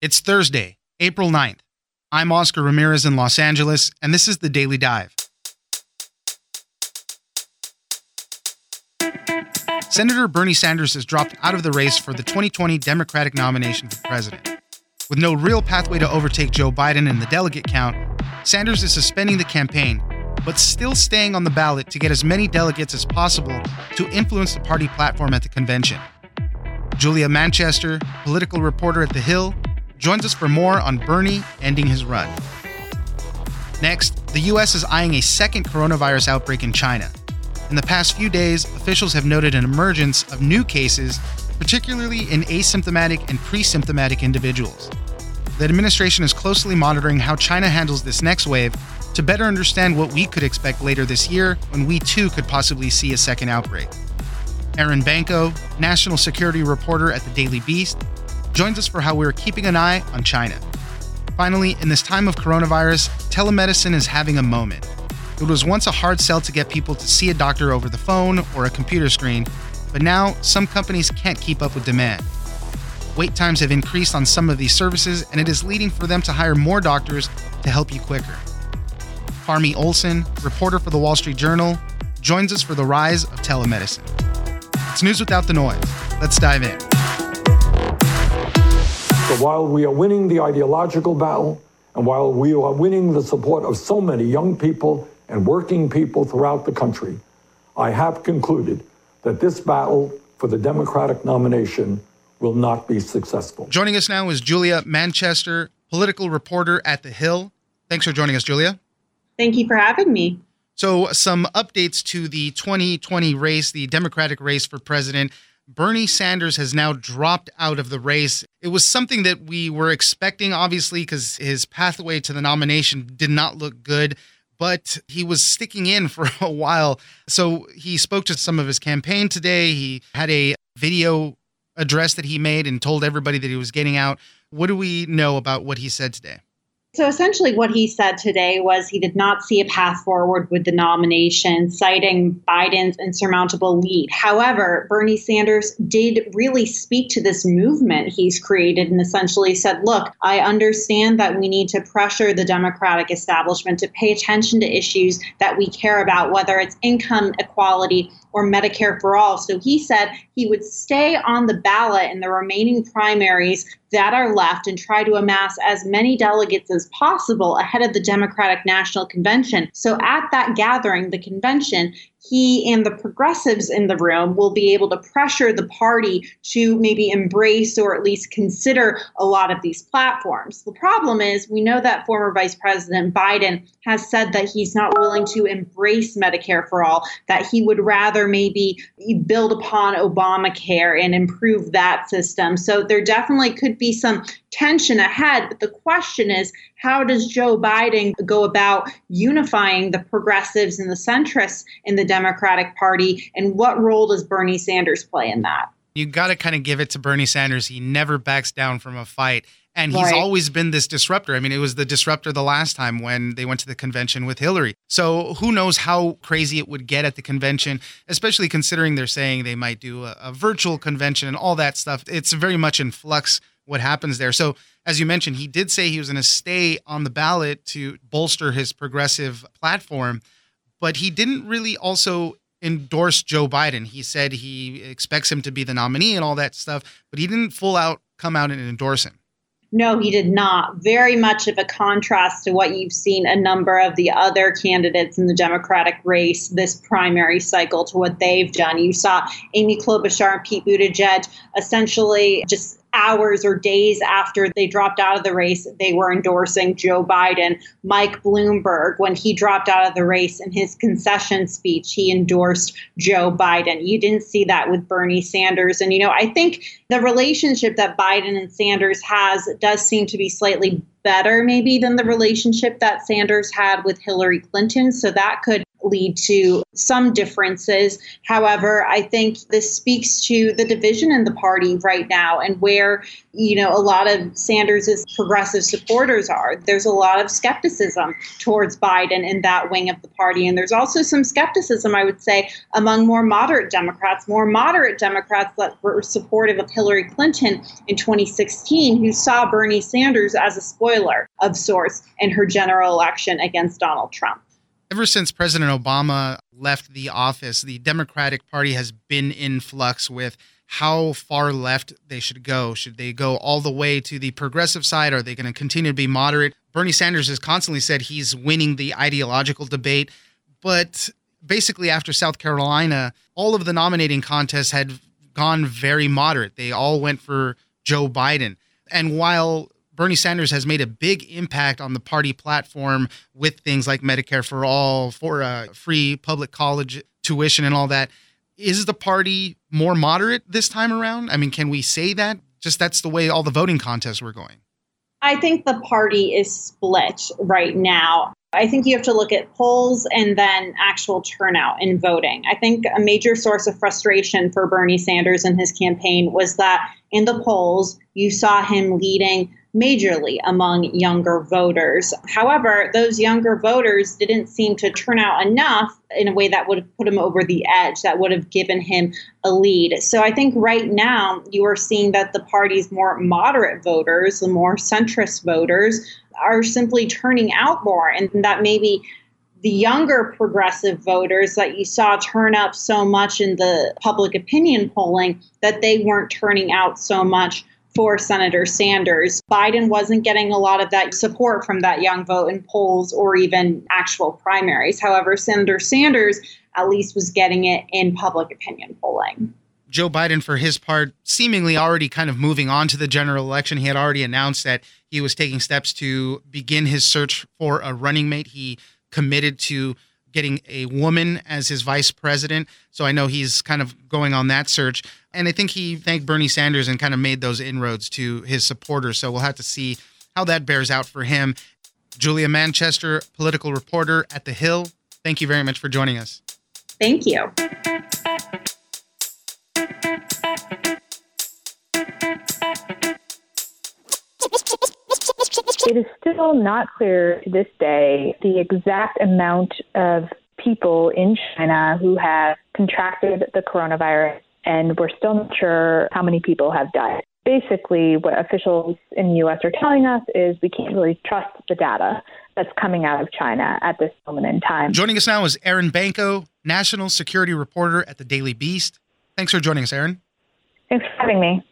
It's Thursday, April 9th. I'm Oscar Ramirez in Los Angeles, and this is the Daily Dive. Senator Bernie Sanders has dropped out of the race for the 2020 Democratic nomination for president. With no real pathway to overtake Joe Biden in the delegate count, Sanders is suspending the campaign, but still staying on the ballot to get as many delegates as possible to influence the party platform at the convention. Julia Manchester, political reporter at The Hill, joins us for more on Bernie ending his run. Next, the U.S. is eyeing a second coronavirus outbreak in China. In the past few days, officials have noted an emergence of new cases, particularly in asymptomatic and pre symptomatic individuals. The administration is closely monitoring how China handles this next wave to better understand what we could expect later this year when we too could possibly see a second outbreak. Erin Banco, national security reporter at the Daily Beast, joins us for how we're keeping an eye on China. Finally, in this time of coronavirus, telemedicine is having a moment. It was once a hard sell to get people to see a doctor over the phone or a computer screen, but now some companies can't keep up with demand. Wait times have increased on some of these services, and it is leading for them to hire more doctors to help you quicker. Parmy Olsen, reporter for the Wall Street Journal, joins us for the rise of telemedicine. It's news without the noise. Let's dive in. So while we are winning the ideological battle, and while we are winning the support of so many young people and working people throughout the country, I have concluded that this battle for the Democratic nomination will not be successful. Joining us now is Julia Manchester, political reporter at The Hill. Thanks for joining us, Julia. Thank you for having me. So, some updates to the 2020 race, the Democratic race for president. Bernie Sanders has now dropped out of the race. It was something that we were expecting, obviously, because his pathway to the nomination did not look good, but he was sticking in for a while. So he spoke to some of his campaign today. He had a video address that he made and told everybody that he was getting out. What do we know about what he said today? So essentially, what he said today was he did not see a path forward with the nomination, citing Biden's insurmountable lead. However, Bernie Sanders did really speak to this movement he's created and essentially said, Look, I understand that we need to pressure the Democratic establishment to pay attention to issues that we care about, whether it's income equality or Medicare for all. So he said he would stay on the ballot in the remaining primaries that are left and try to amass as many delegates as possible ahead of the Democratic National Convention. So at that gathering, the convention, he and the progressives in the room will be able to pressure the party to maybe embrace or at least consider a lot of these platforms. The problem is, we know that former Vice President Biden has said that he's not willing to embrace Medicare for all, that he would rather maybe build upon Obamacare and improve that system. So there definitely could be some tension ahead. But the question is, how does Joe Biden go about unifying the progressives and the centrists in the Democratic Party? And what role does Bernie Sanders play in that? You got to kind of give it to Bernie Sanders. He never backs down from a fight. And he's Right. always been this disruptor. I mean, it was the disruptor the last time when they went to the convention with Hillary. So who knows how crazy it would get at the convention, especially considering they're saying they might do a, a virtual convention and all that stuff. It's very much in flux what happens there. So, as you mentioned, he did say he was going to stay on the ballot to bolster his progressive platform, but he didn't really also endorse Joe Biden. He said he expects him to be the nominee and all that stuff, but he didn't full out come out and endorse him. No, he did not. Very much of a contrast to what you've seen a number of the other candidates in the Democratic race this primary cycle to what they've done. You saw Amy Klobuchar and Pete Buttigieg essentially just hours or days after they dropped out of the race, they were endorsing Joe Biden. Mike Bloomberg, when he dropped out of the race in his concession speech, he endorsed Joe Biden. You didn't see that with Bernie Sanders. And, you know, I think the relationship that Biden and Sanders has does seem to be slightly better maybe than the relationship that Sanders had with Hillary Clinton. So that could lead to some differences. However, I think this speaks to the division in the party right now and where, you know, a lot of Sanders's progressive supporters are. There's a lot of skepticism towards Biden in that wing of the party. And there's also some skepticism, I would say, among more moderate Democrats, more moderate Democrats that were supportive of Hillary Clinton in 2016, who saw Bernie Sanders as a spoiler of sorts in her general election against Donald Trump. Ever since President Obama left the office, the Democratic Party has been in flux with how far left they should go. Should they go all the way to the progressive side? Are they going to continue to be moderate? Bernie Sanders has constantly said he's winning the ideological debate. But basically, after South Carolina, all of the nominating contests had gone very moderate. They all went for Joe Biden. And while Bernie Sanders has made a big impact on the party platform with things like Medicare for all, for uh, free public college tuition, and all that. Is the party more moderate this time around? I mean, can we say that? Just that's the way all the voting contests were going. I think the party is split right now. I think you have to look at polls and then actual turnout in voting. I think a major source of frustration for Bernie Sanders and his campaign was that in the polls, you saw him leading majorly among younger voters. However, those younger voters didn't seem to turn out enough in a way that would have put him over the edge, that would have given him a lead. So I think right now you are seeing that the party's more moderate voters, the more centrist voters, are simply turning out more, and that maybe the younger progressive voters that you saw turn up so much in the public opinion polling that they weren't turning out so much for Senator Sanders. Biden wasn't getting a lot of that support from that young vote in polls or even actual primaries. However, Senator Sanders at least was getting it in public opinion polling. Joe Biden, for his part, seemingly already kind of moving on to the general election. He had already announced that he was taking steps to begin his search for a running mate. He committed to getting a woman as his vice president. So I know he's kind of going on that search. And I think he thanked Bernie Sanders and kind of made those inroads to his supporters. So we'll have to see how that bears out for him. Julia Manchester, political reporter at The Hill, thank you very much for joining us. Thank you. It is still not clear to this day the exact amount of people in China who have contracted the coronavirus, and we're still not sure how many people have died. Basically, what officials in the U.S. are telling us is we can't really trust the data that's coming out of China at this moment in time. Joining us now is Erin Banco, national security reporter at the Daily Beast. Thanks for joining us, Erin. Thanks for having me.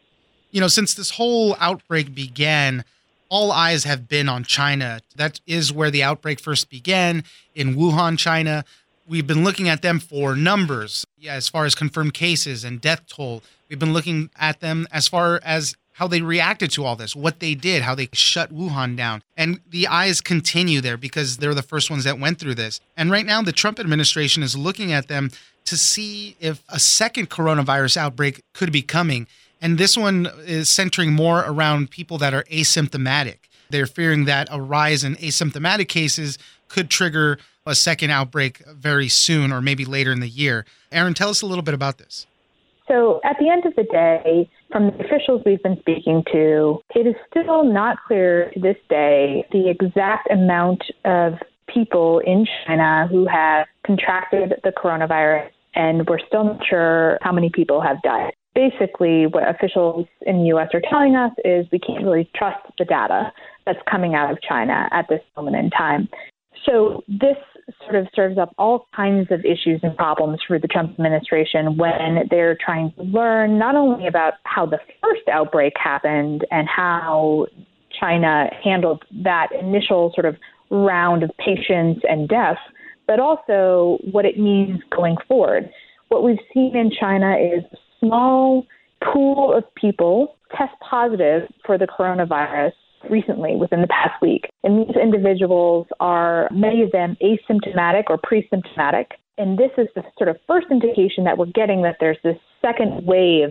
You know, since this whole outbreak began, all eyes have been on China. That is where the outbreak first began in Wuhan, China. We've been looking at them for numbers, yeah, as far as confirmed cases and death toll. We've been looking at them as far as how they reacted to all this, what they did, how they shut Wuhan down. And the eyes continue there because they're the first ones that went through this. And right now, the Trump administration is looking at them to see if a second coronavirus outbreak could be coming. And this one is centering more around people that are asymptomatic. They're fearing that a rise in asymptomatic cases could trigger a second outbreak very soon or maybe later in the year. Erin, tell us a little bit about this. So, at the end of the day, from the officials we've been speaking to, it is still not clear to this day the exact amount of people in China who have contracted the coronavirus, and we're still not sure how many people have died basically what officials in the US are telling us is we can't really trust the data that's coming out of China at this moment in time. So this sort of serves up all kinds of issues and problems for the Trump administration when they're trying to learn not only about how the first outbreak happened and how China handled that initial sort of round of patients and deaths, but also what it means going forward. What we've seen in China is small pool of people test positive for the coronavirus recently within the past week. And these individuals are, many of them, asymptomatic or pre symptomatic. And this is the sort of first indication that we're getting that there's this second wave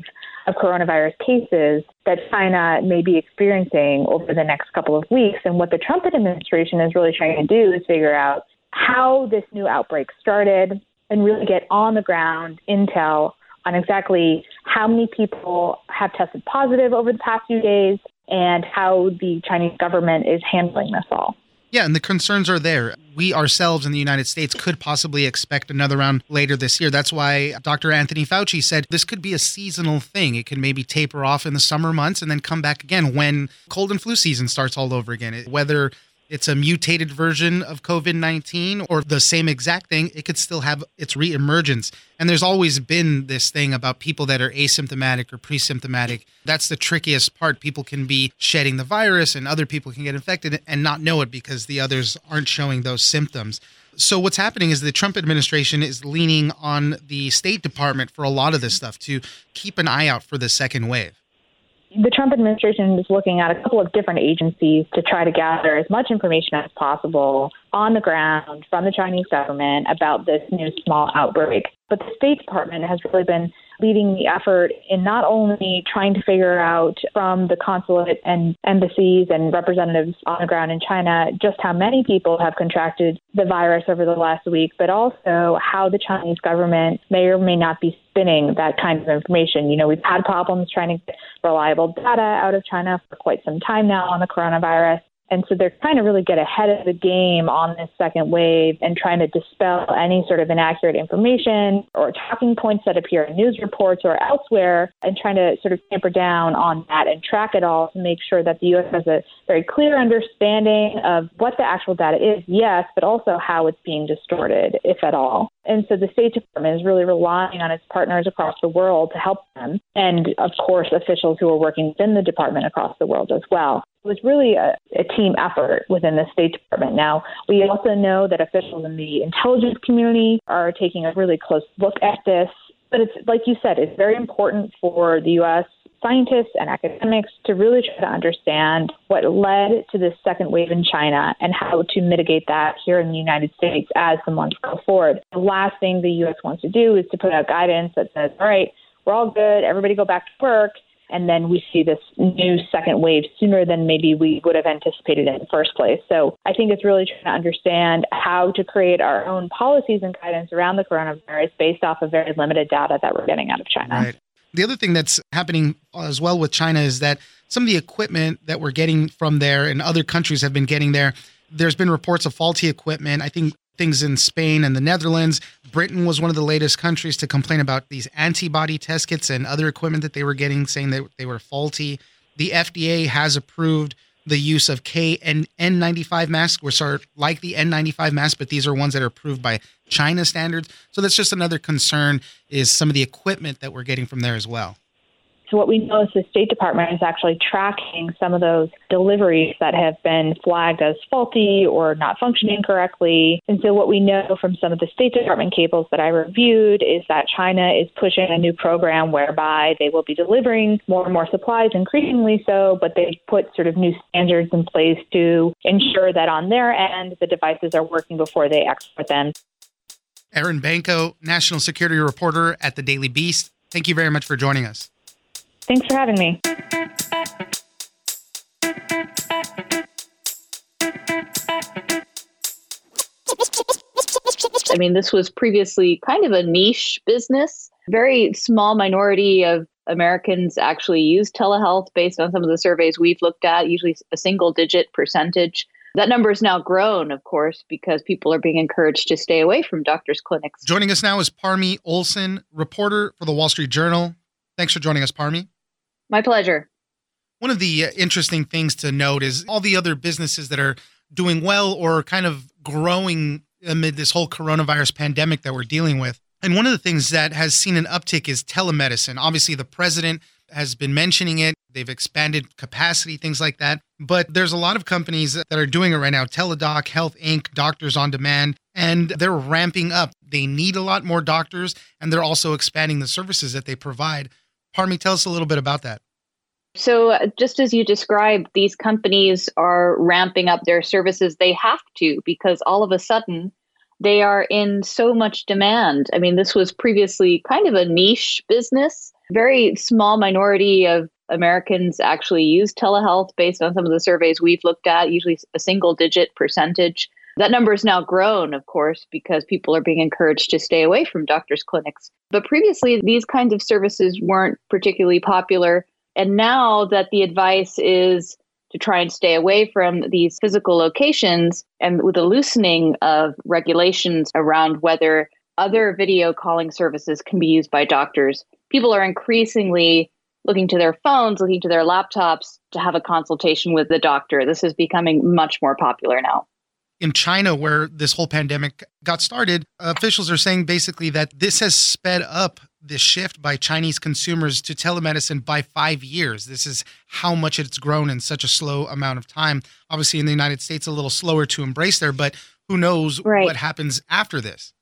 of coronavirus cases that China may be experiencing over the next couple of weeks. And what the Trump administration is really trying to do is figure out how this new outbreak started and really get on the ground intel on exactly how many people have tested positive over the past few days and how the Chinese government is handling this all. Yeah, and the concerns are there. We ourselves in the United States could possibly expect another round later this year. That's why Dr. Anthony Fauci said this could be a seasonal thing. It could maybe taper off in the summer months and then come back again when cold and flu season starts all over again. Whether it's a mutated version of COVID 19 or the same exact thing, it could still have its reemergence. And there's always been this thing about people that are asymptomatic or pre symptomatic. That's the trickiest part. People can be shedding the virus and other people can get infected and not know it because the others aren't showing those symptoms. So, what's happening is the Trump administration is leaning on the State Department for a lot of this stuff to keep an eye out for the second wave the Trump administration is looking at a couple of different agencies to try to gather as much information as possible on the ground from the Chinese government about this new small outbreak. But the State Department has really been leading the effort in not only trying to figure out from the consulate and embassies and representatives on the ground in China just how many people have contracted the virus over the last week, but also how the Chinese government may or may not be spinning that kind of information. You know, we've had problems trying to get reliable data out of China for quite some time now on the coronavirus. And so they're trying to really get ahead of the game on this second wave and trying to dispel any sort of inaccurate information or talking points that appear in news reports or elsewhere and trying to sort of tamper down on that and track it all to make sure that the U.S. has a very clear understanding of what the actual data is, yes, but also how it's being distorted, if at all. And so the State Department is really relying on its partners across the world to help them, and of course, officials who are working within the department across the world as well. Was really a, a team effort within the State Department. Now, we also know that officials in the intelligence community are taking a really close look at this. But it's like you said, it's very important for the U.S. scientists and academics to really try to understand what led to this second wave in China and how to mitigate that here in the United States as the months go forward. The last thing the U.S. wants to do is to put out guidance that says, all right, we're all good, everybody go back to work and then we see this new second wave sooner than maybe we would have anticipated in the first place. So I think it's really trying to understand how to create our own policies and guidance around the coronavirus based off of very limited data that we're getting out of China. Right. The other thing that's happening as well with China is that some of the equipment that we're getting from there and other countries have been getting there, there's been reports of faulty equipment. I think things in Spain and the Netherlands. Britain was one of the latest countries to complain about these antibody test kits and other equipment that they were getting, saying that they were faulty. The FDA has approved the use of K and N95 masks, which are like the N95 masks, but these are ones that are approved by China standards. So that's just another concern is some of the equipment that we're getting from there as well. So what we know is the State Department is actually tracking some of those deliveries that have been flagged as faulty or not functioning correctly. And so what we know from some of the State Department cables that I reviewed is that China is pushing a new program whereby they will be delivering more and more supplies, increasingly so, but they put sort of new standards in place to ensure that on their end the devices are working before they export them. Erin Banco, national security reporter at the Daily Beast. Thank you very much for joining us. Thanks for having me. I mean, this was previously kind of a niche business. Very small minority of Americans actually use telehealth based on some of the surveys we've looked at, usually a single digit percentage. That number has now grown, of course, because people are being encouraged to stay away from doctors' clinics. Joining us now is Parmy Olsen, reporter for the Wall Street Journal. Thanks for joining us, Parmy. My pleasure. One of the uh, interesting things to note is all the other businesses that are doing well or kind of growing amid this whole coronavirus pandemic that we're dealing with. And one of the things that has seen an uptick is telemedicine. Obviously, the president has been mentioning it. They've expanded capacity, things like that. But there's a lot of companies that are doing it right now Teladoc, Health Inc., Doctors on Demand, and they're ramping up. They need a lot more doctors, and they're also expanding the services that they provide. Parmy, tell us a little bit about that. So, uh, just as you described, these companies are ramping up their services. They have to because all of a sudden they are in so much demand. I mean, this was previously kind of a niche business. Very small minority of Americans actually use telehealth based on some of the surveys we've looked at, usually a single digit percentage. That number has now grown, of course, because people are being encouraged to stay away from doctors' clinics. But previously, these kinds of services weren't particularly popular. And now that the advice is to try and stay away from these physical locations, and with a loosening of regulations around whether other video calling services can be used by doctors, people are increasingly looking to their phones, looking to their laptops to have a consultation with the doctor. This is becoming much more popular now in China, where this whole pandemic got started, officials are saying basically that this has sped up the shift by Chinese consumers to telemedicine by five years. This is how much it's grown in such a slow amount of time. Obviously, in the United States, a little slower to embrace there, but who knows right. what happens after this?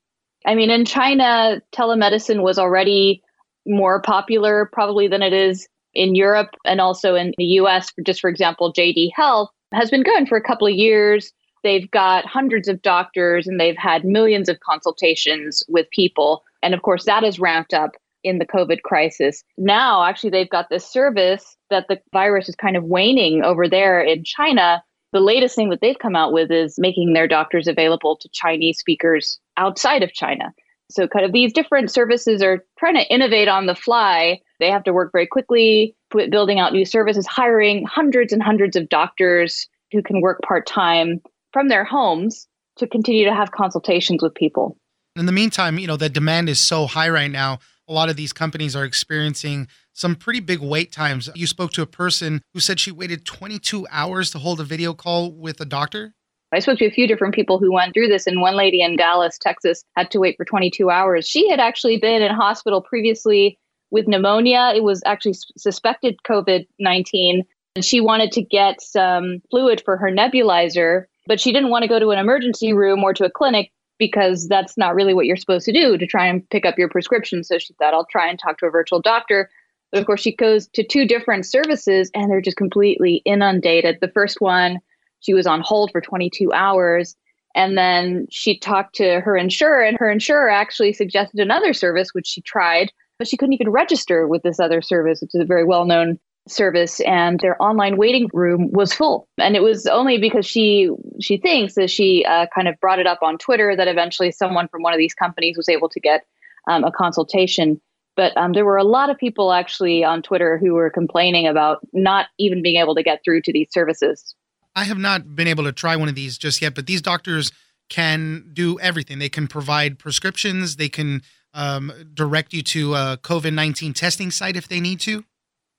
I mean, in China, telemedicine was already more popular probably than it is in Europe and also in the US. Just for example, JD Health has been going for a couple of years they've got hundreds of doctors and they've had millions of consultations with people. And of course, that has ramped up in the COVID crisis. Now, actually, they've got this service that the virus is kind of waning over there in China. The latest thing that they've come out with is making their doctors available to Chinese speakers outside of China. So, kind of these different services are trying to innovate on the fly. They have to work very quickly, building out new services, hiring hundreds and hundreds of doctors who can work part time from their homes to continue to have consultations with people. In the meantime, you know, the demand is so high right now. A lot of these companies are experiencing some pretty big wait times. You spoke to a person who said she waited 22 hours to hold a video call with a doctor. I spoke to a few different people who went through this, and one lady in Dallas, Texas, had to wait for 22 hours. She had actually been in hospital previously with pneumonia. It was actually suspected COVID 19. And she wanted to get some fluid for her nebulizer but she didn't want to go to an emergency room or to a clinic because that's not really what you're supposed to do to try and pick up your prescription. So she thought, I'll try and talk to a virtual doctor. But of course, she goes to two different services and they're just completely inundated. The first one, she was on hold for 22 hours. And then she talked to her insurer, and her insurer actually suggested another service, which she tried, but she couldn't even register with this other service, which is a very well known service and their online waiting room was full. And it was only because she she thinks that she uh, kind of brought it up on twitter that eventually someone from one of these companies was able to get um, a consultation. But um, there were a lot of people actually on twitter who were complaining about not even being able to get through to these services. I have not been able to try one of these just yet but these doctors can do everything. They can provide prescriptions. They can um, direct you to a covid-19 testing site if they need to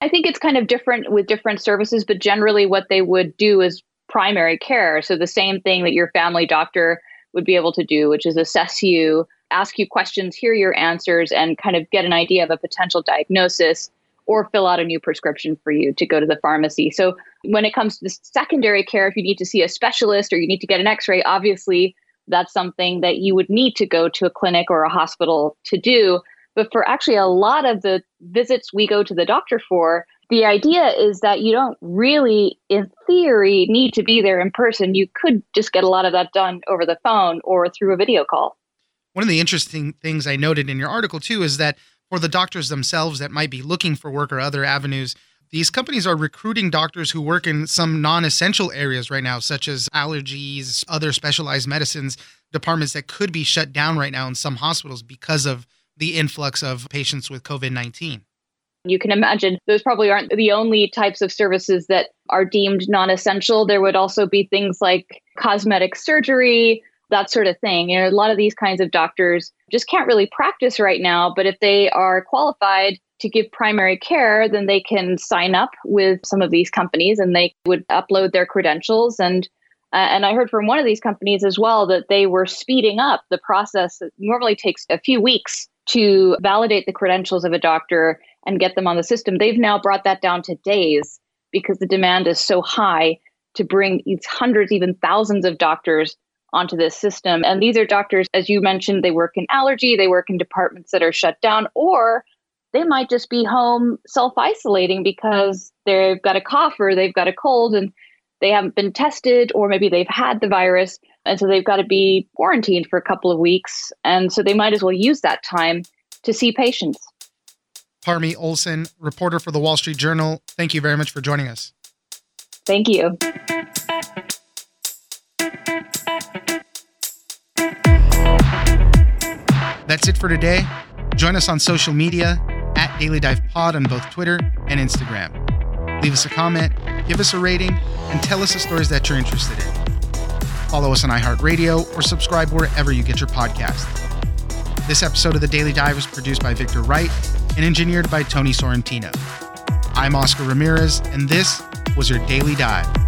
I think it's kind of different with different services, but generally what they would do is primary care. So the same thing that your family doctor would be able to do, which is assess you, ask you questions, hear your answers, and kind of get an idea of a potential diagnosis or fill out a new prescription for you to go to the pharmacy. So when it comes to the secondary care, if you need to see a specialist or you need to get an x-ray, obviously that's something that you would need to go to a clinic or a hospital to do. But for actually a lot of the visits we go to the doctor for, the idea is that you don't really, in theory, need to be there in person. You could just get a lot of that done over the phone or through a video call. One of the interesting things I noted in your article, too, is that for the doctors themselves that might be looking for work or other avenues, these companies are recruiting doctors who work in some non essential areas right now, such as allergies, other specialized medicines, departments that could be shut down right now in some hospitals because of the influx of patients with COVID 19. You can imagine those probably aren't the only types of services that are deemed non essential. There would also be things like cosmetic surgery, that sort of thing. You know, a lot of these kinds of doctors just can't really practice right now, but if they are qualified to give primary care, then they can sign up with some of these companies and they would upload their credentials and uh, and I heard from one of these companies as well that they were speeding up the process that normally takes a few weeks to validate the credentials of a doctor and get them on the system. They've now brought that down to days because the demand is so high to bring these hundreds, even thousands of doctors onto this system. And these are doctors, as you mentioned, they work in allergy, they work in departments that are shut down, or they might just be home self isolating because they've got a cough or they've got a cold and they haven't been tested, or maybe they've had the virus. And so they've got to be quarantined for a couple of weeks. And so they might as well use that time to see patients. Parmy Olsen, reporter for the Wall Street Journal, thank you very much for joining us. Thank you. That's it for today. Join us on social media at Daily Dive Pod on both Twitter and Instagram. Leave us a comment, give us a rating, and tell us the stories that you're interested in. Follow us on iHeartRadio or subscribe wherever you get your podcast. This episode of The Daily Dive was produced by Victor Wright and engineered by Tony Sorrentino. I'm Oscar Ramirez, and this was your Daily Dive.